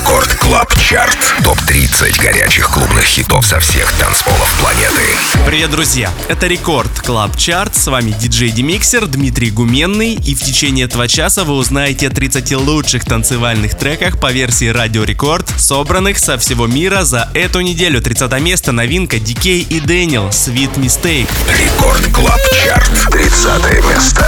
Record Club Chart. Топ-30 горячих клубных хитов со всех танцполов планеты. Привет, друзья! Это Record Club Chart. С вами диджей Демиксер Дмитрий Гуменный. И в течение этого часа вы узнаете о 30 лучших танцевальных треках по версии Радио Рекорд, собранных со всего мира за эту неделю. 30 место новинка Дикей и Дэниел Sweet Mistake. Record Club Chart. 30 место.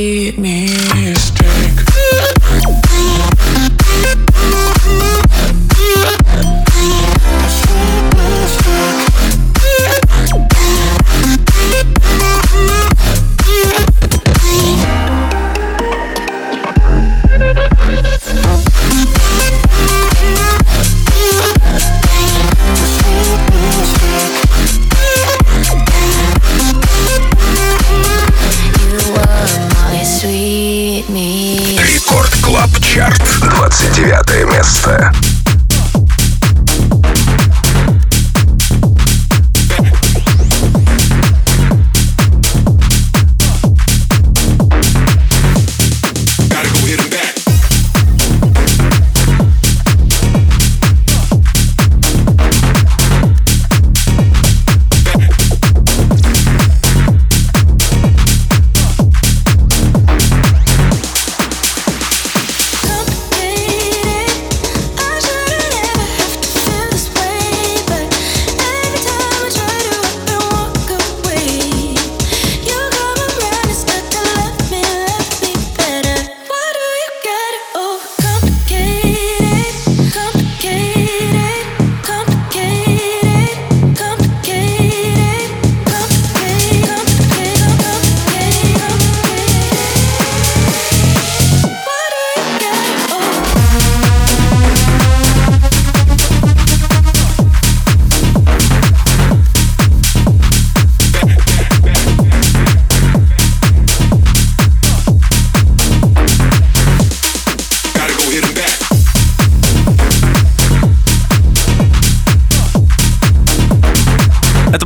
me here.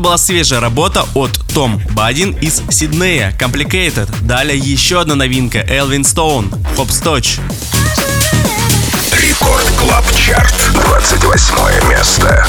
Была свежая работа от Tom Budin из Сиднея, Complicated. Далее еще одна новинка, Элвин Стоун, Hopscotch. Record Club Chart, 28 место.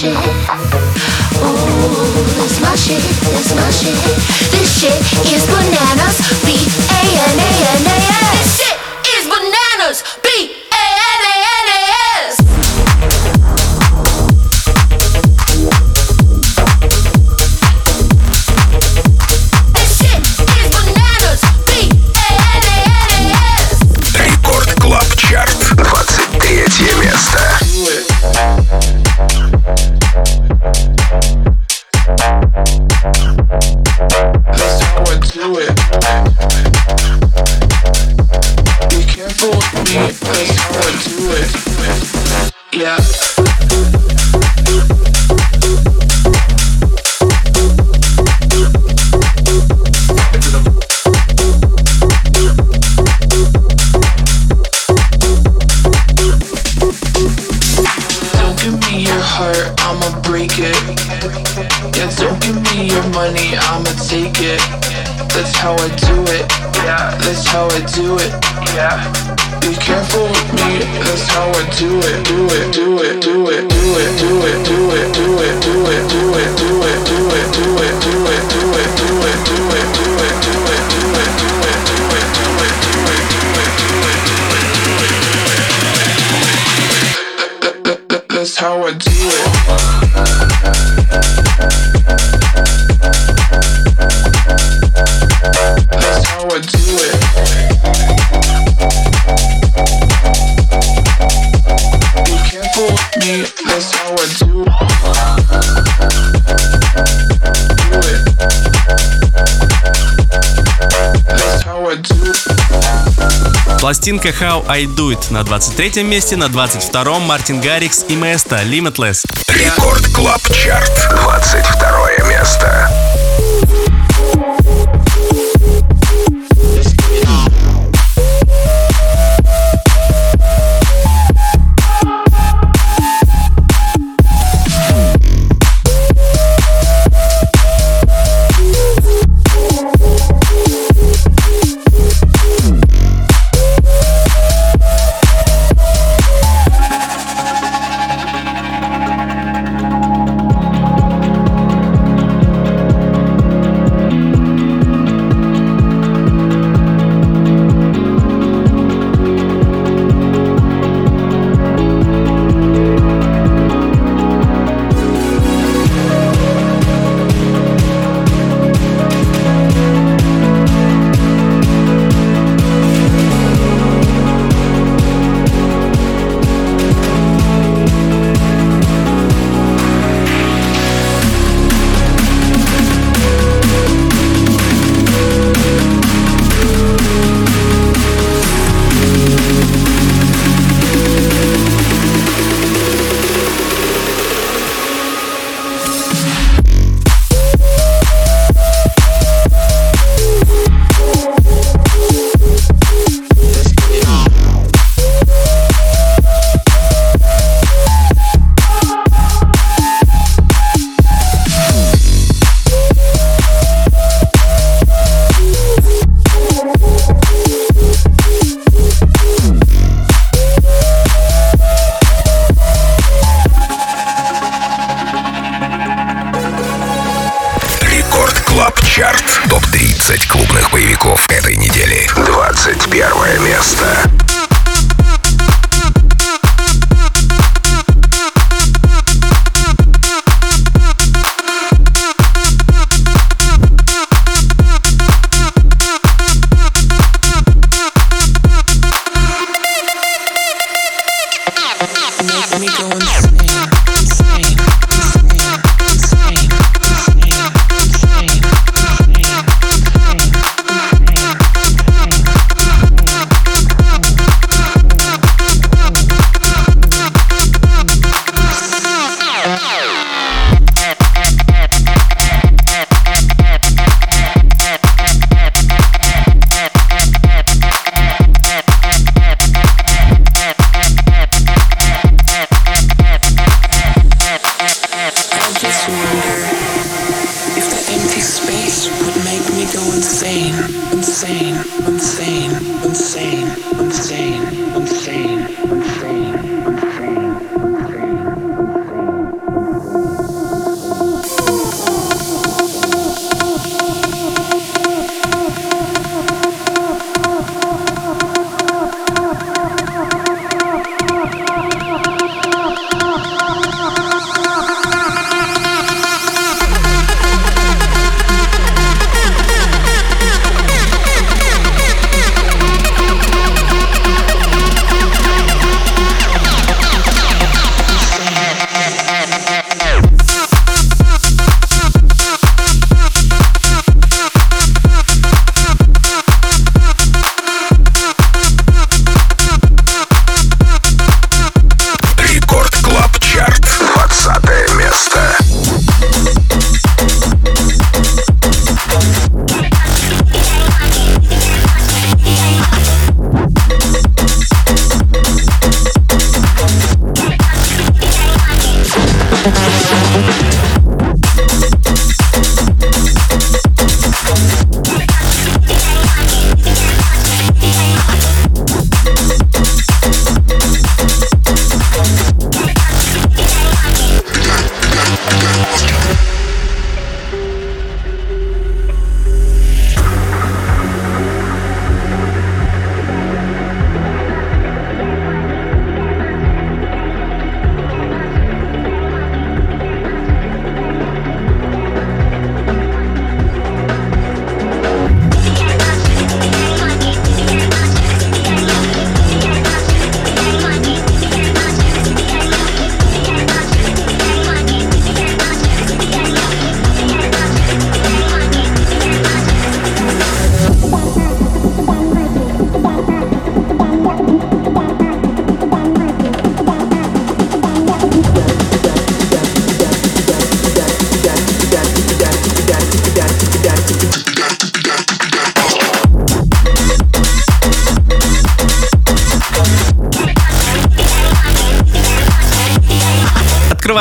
Nation. I would do it, do it, do it, do it, do it, do it, do it, do it, do it, do it, do it, do it, do it, do it, do it, do it, do it. Пластинка How I Do It на 23 месте, на 22-м Martin Garrix и Mesto Limitless. Record Club Chart, 22 место.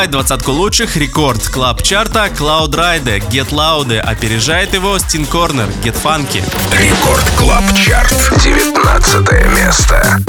Открывает двадцатку лучших рекорд клаб чарта Cloud Ride Get Loud. Опережает его Стин Корнер Get Funky. Рекорд Клаб Чарт. 19 место.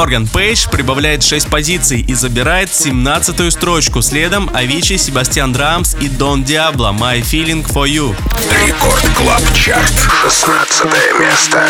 Morgan Page прибавляет 6 позиций и забирает 17-ю строчку. Следом Avicii, Sebastien Drums и Don Diablo «My Feelings For You». Record Club Chart, 16 место.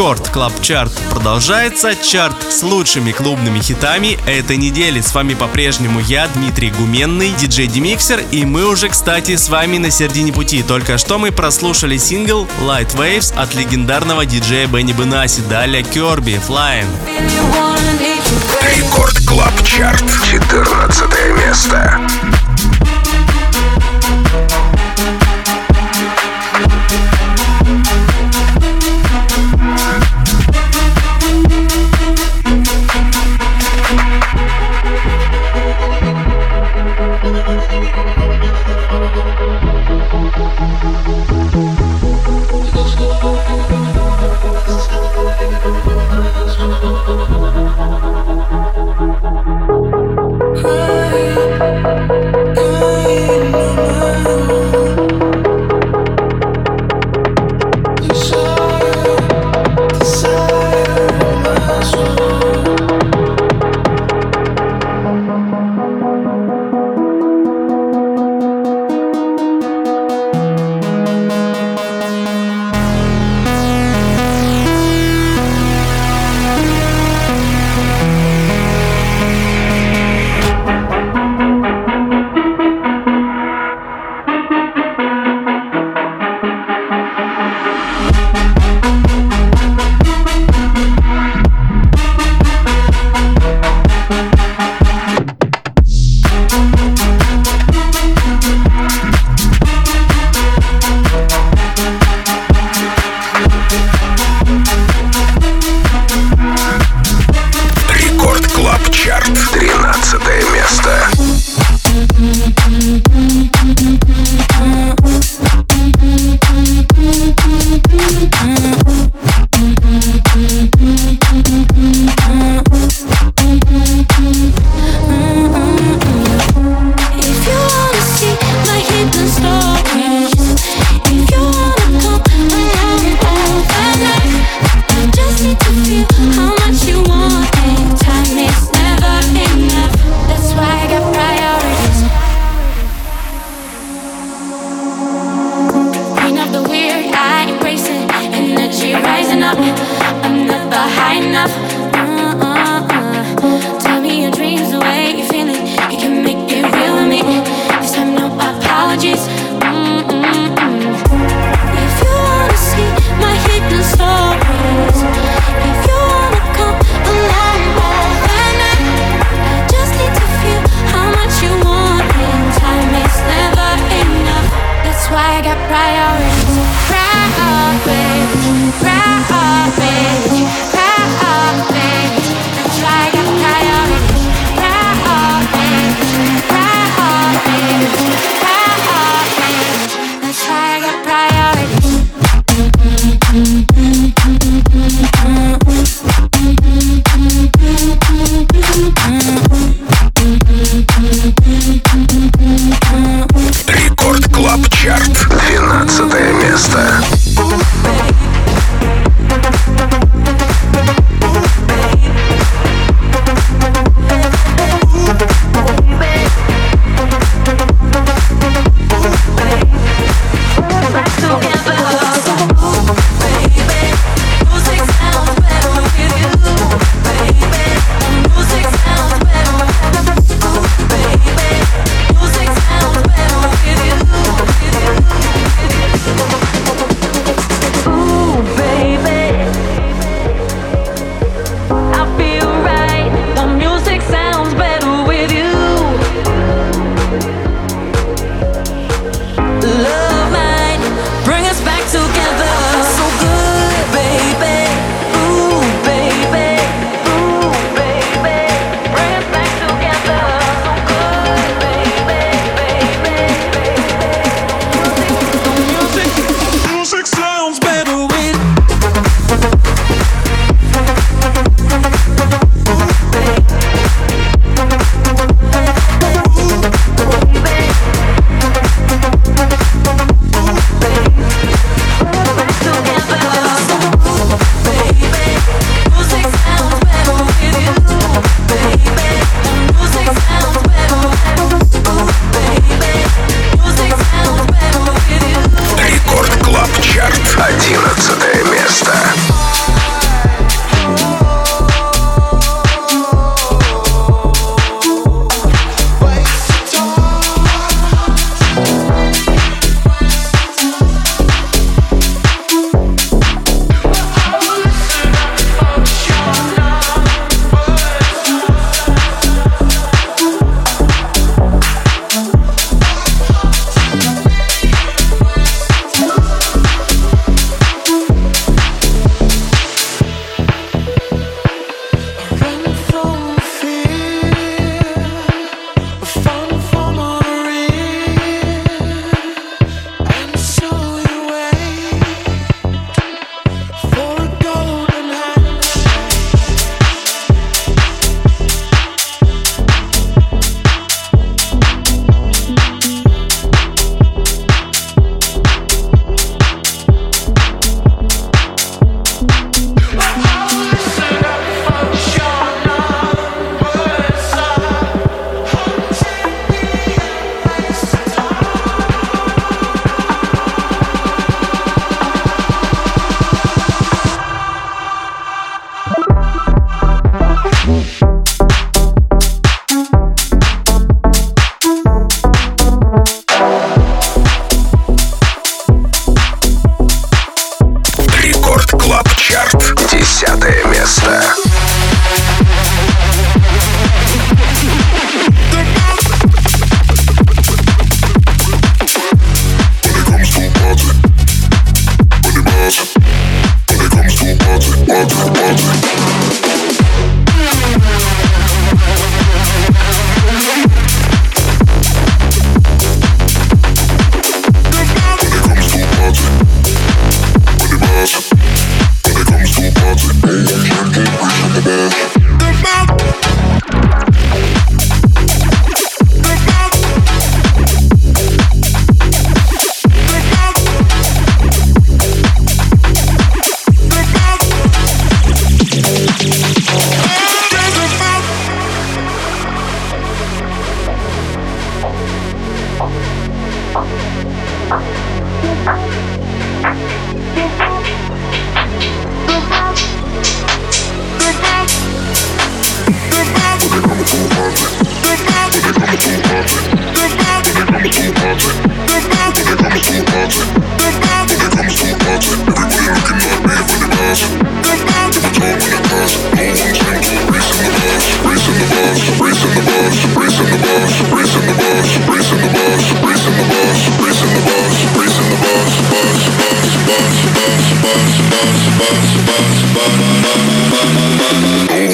Record Club Chart продолжается. Чарт с лучшими клубными хитами этой недели. С вами по-прежнему я, Дмитрий Гуменный, диджей Demixer, и мы уже, кстати, с вами на середине пути. Только что мы прослушали сингл Light Waves от легендарного диджея Benny Benassi, далее Керби, Flying. Record Club Chart, 14 место.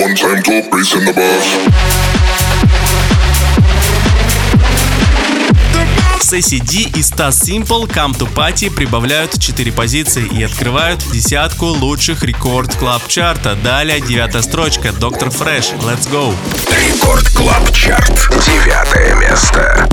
One time to race in the bus. Сесси Ди и Стас Simple Come to Party прибавляют 4 позиции и открывают десятку лучших рекорд клаб чарта. Далее девятая строчка Доктор Фрэш. Let's go. Рекорд Клаб Чарт. Девятое место.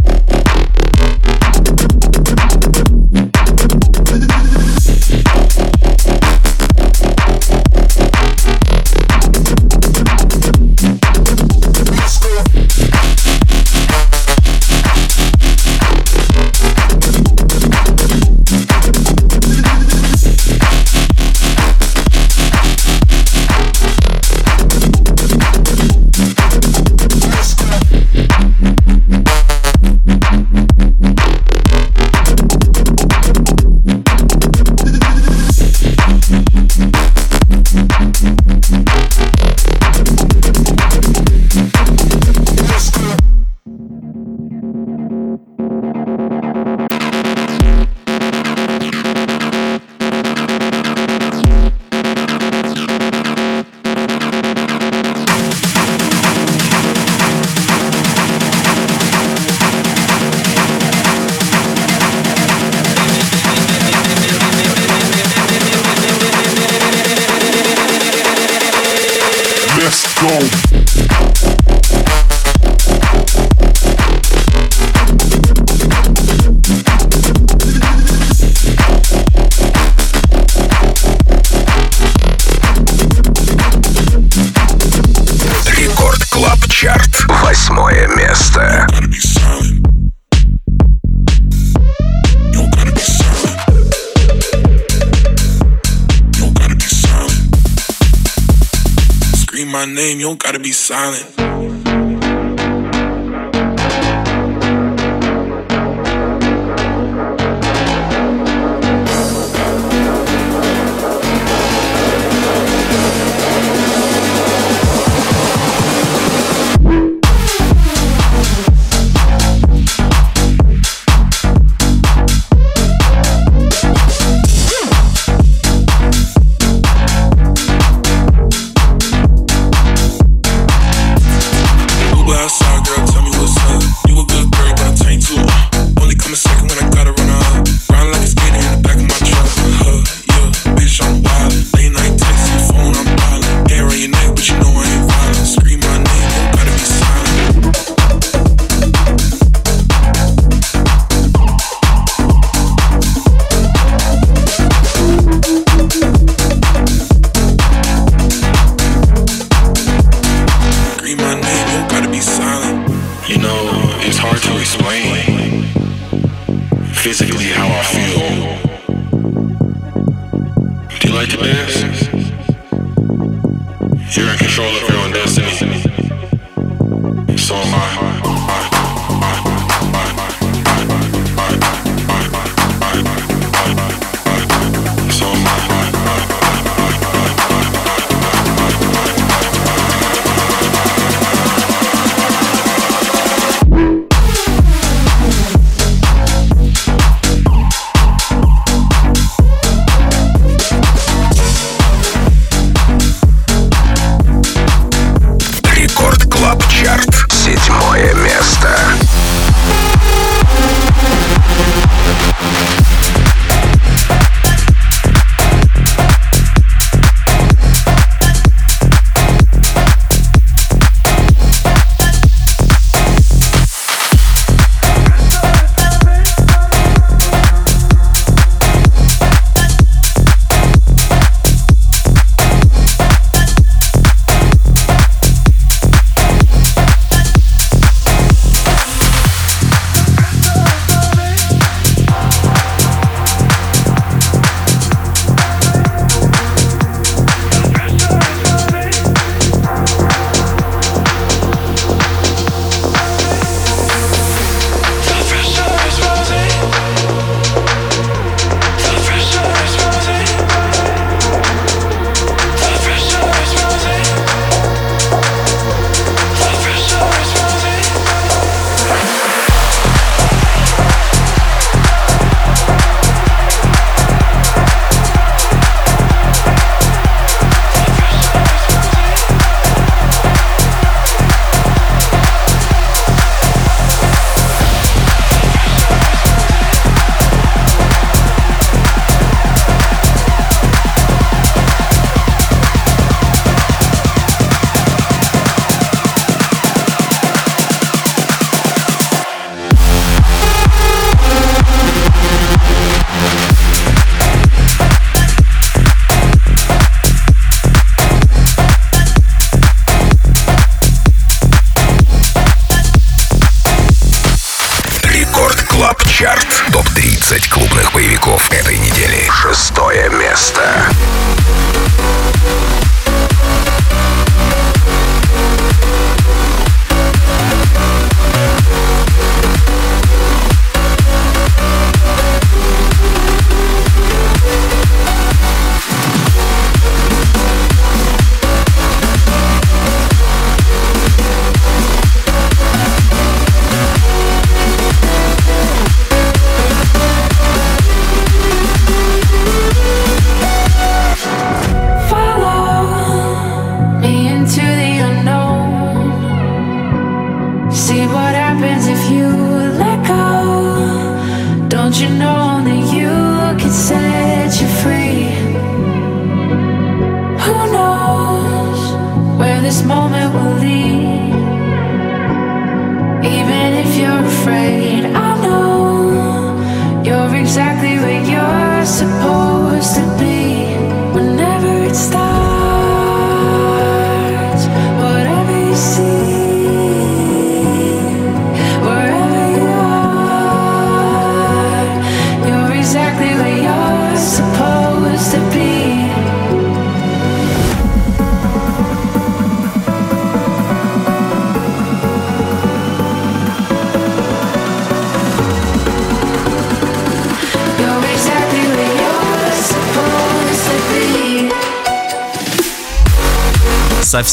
Gotta be silent.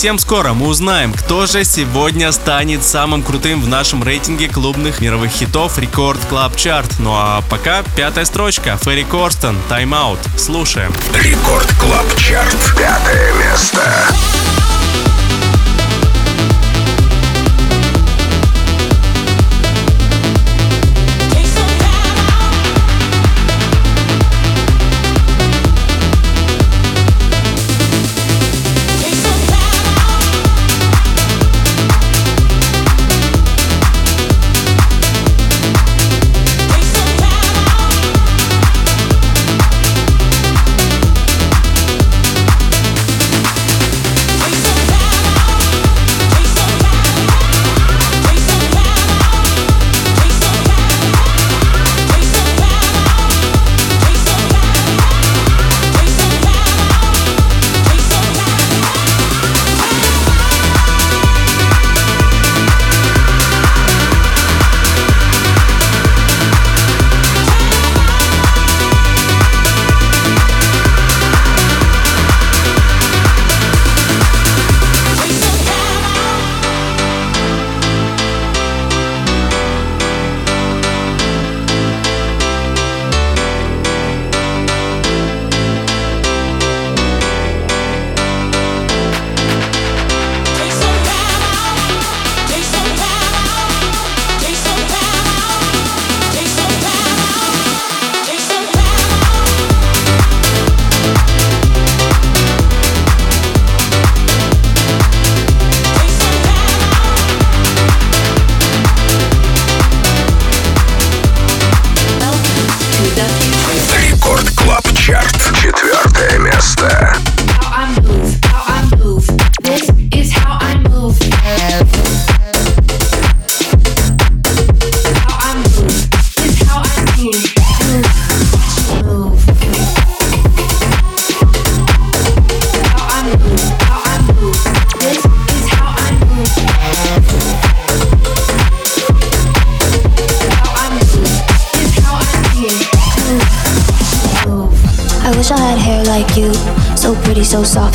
Совсем скоро мы узнаем, кто же сегодня станет самым крутым в нашем рейтинге клубных мировых хитов Record Club Chart. Ну а пока пятая строчка. Ferry Corsten, Time Out. Слушаем. Рекорд Клаб Чарт. Пятое место.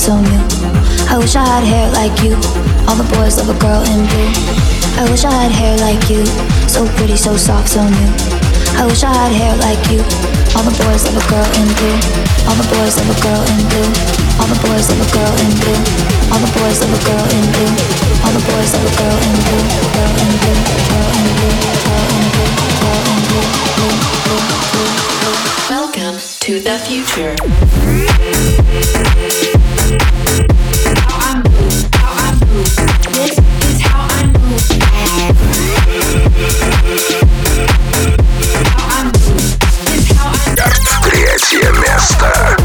so new. I wish I had hair like you. All the boys love a girl in blue. I wish I had hair like you. So pretty, so soft, so new. I wish I had hair like you. All the boys love a girl in blue. All the boys love a girl in blue. All the boys love a girl in blue. All the boys love a girl in blue. All the boys love a girl in blue. Girl in blue. Girl in blue. Girl in blue. Girl in blue. Blue. Blue. Blue. Welcome to the future. Третье место.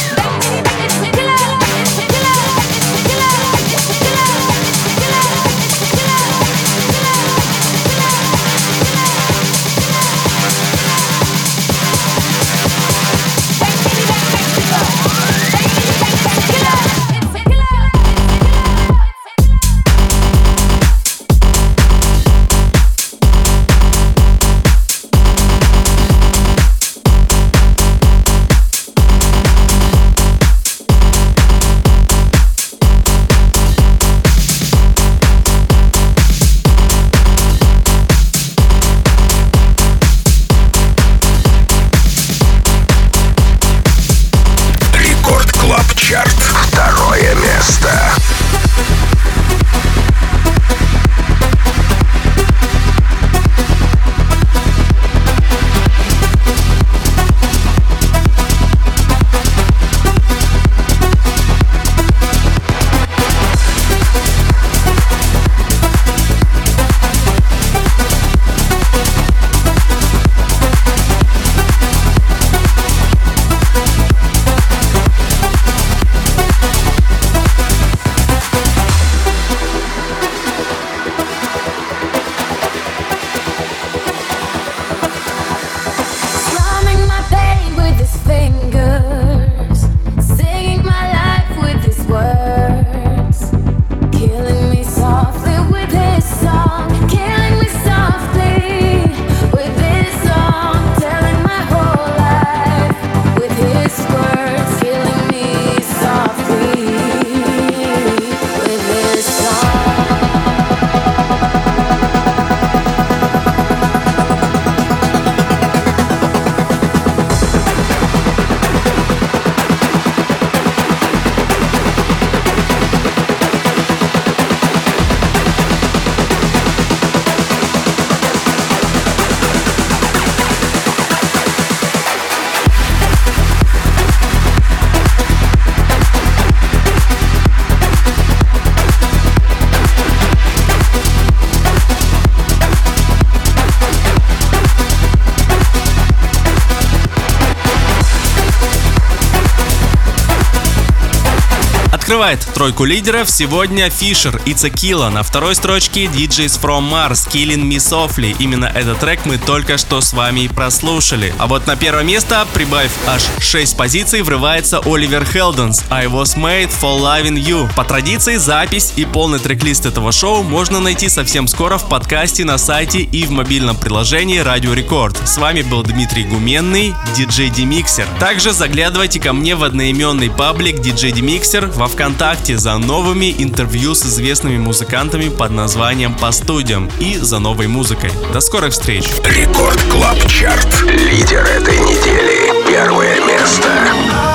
Открывает тройку лидеров сегодня Фишер и Цекила. На второй строчке DJs from Mars, Killing Me Softly. Именно этот трек мы только что с вами прослушали. А вот на первое место, прибавив аж 6 позиций, врывается Оливер Хелденс I Was Made for Loving You. По традиции, запись и полный трек-лист этого шоу можно найти совсем скоро в подкасте на сайте и в мобильном приложении Радио Рекорд. С вами был Дмитрий Гуменный, DJ Demixer. Также заглядывайте ко мне в одноименный паблик DJ Demixer во ВКонтакте за новыми интервью с известными музыкантами под названием «По студиям» и за новой музыкой. До скорых встреч! Record Club Chart. Лидер этой недели. Первое место.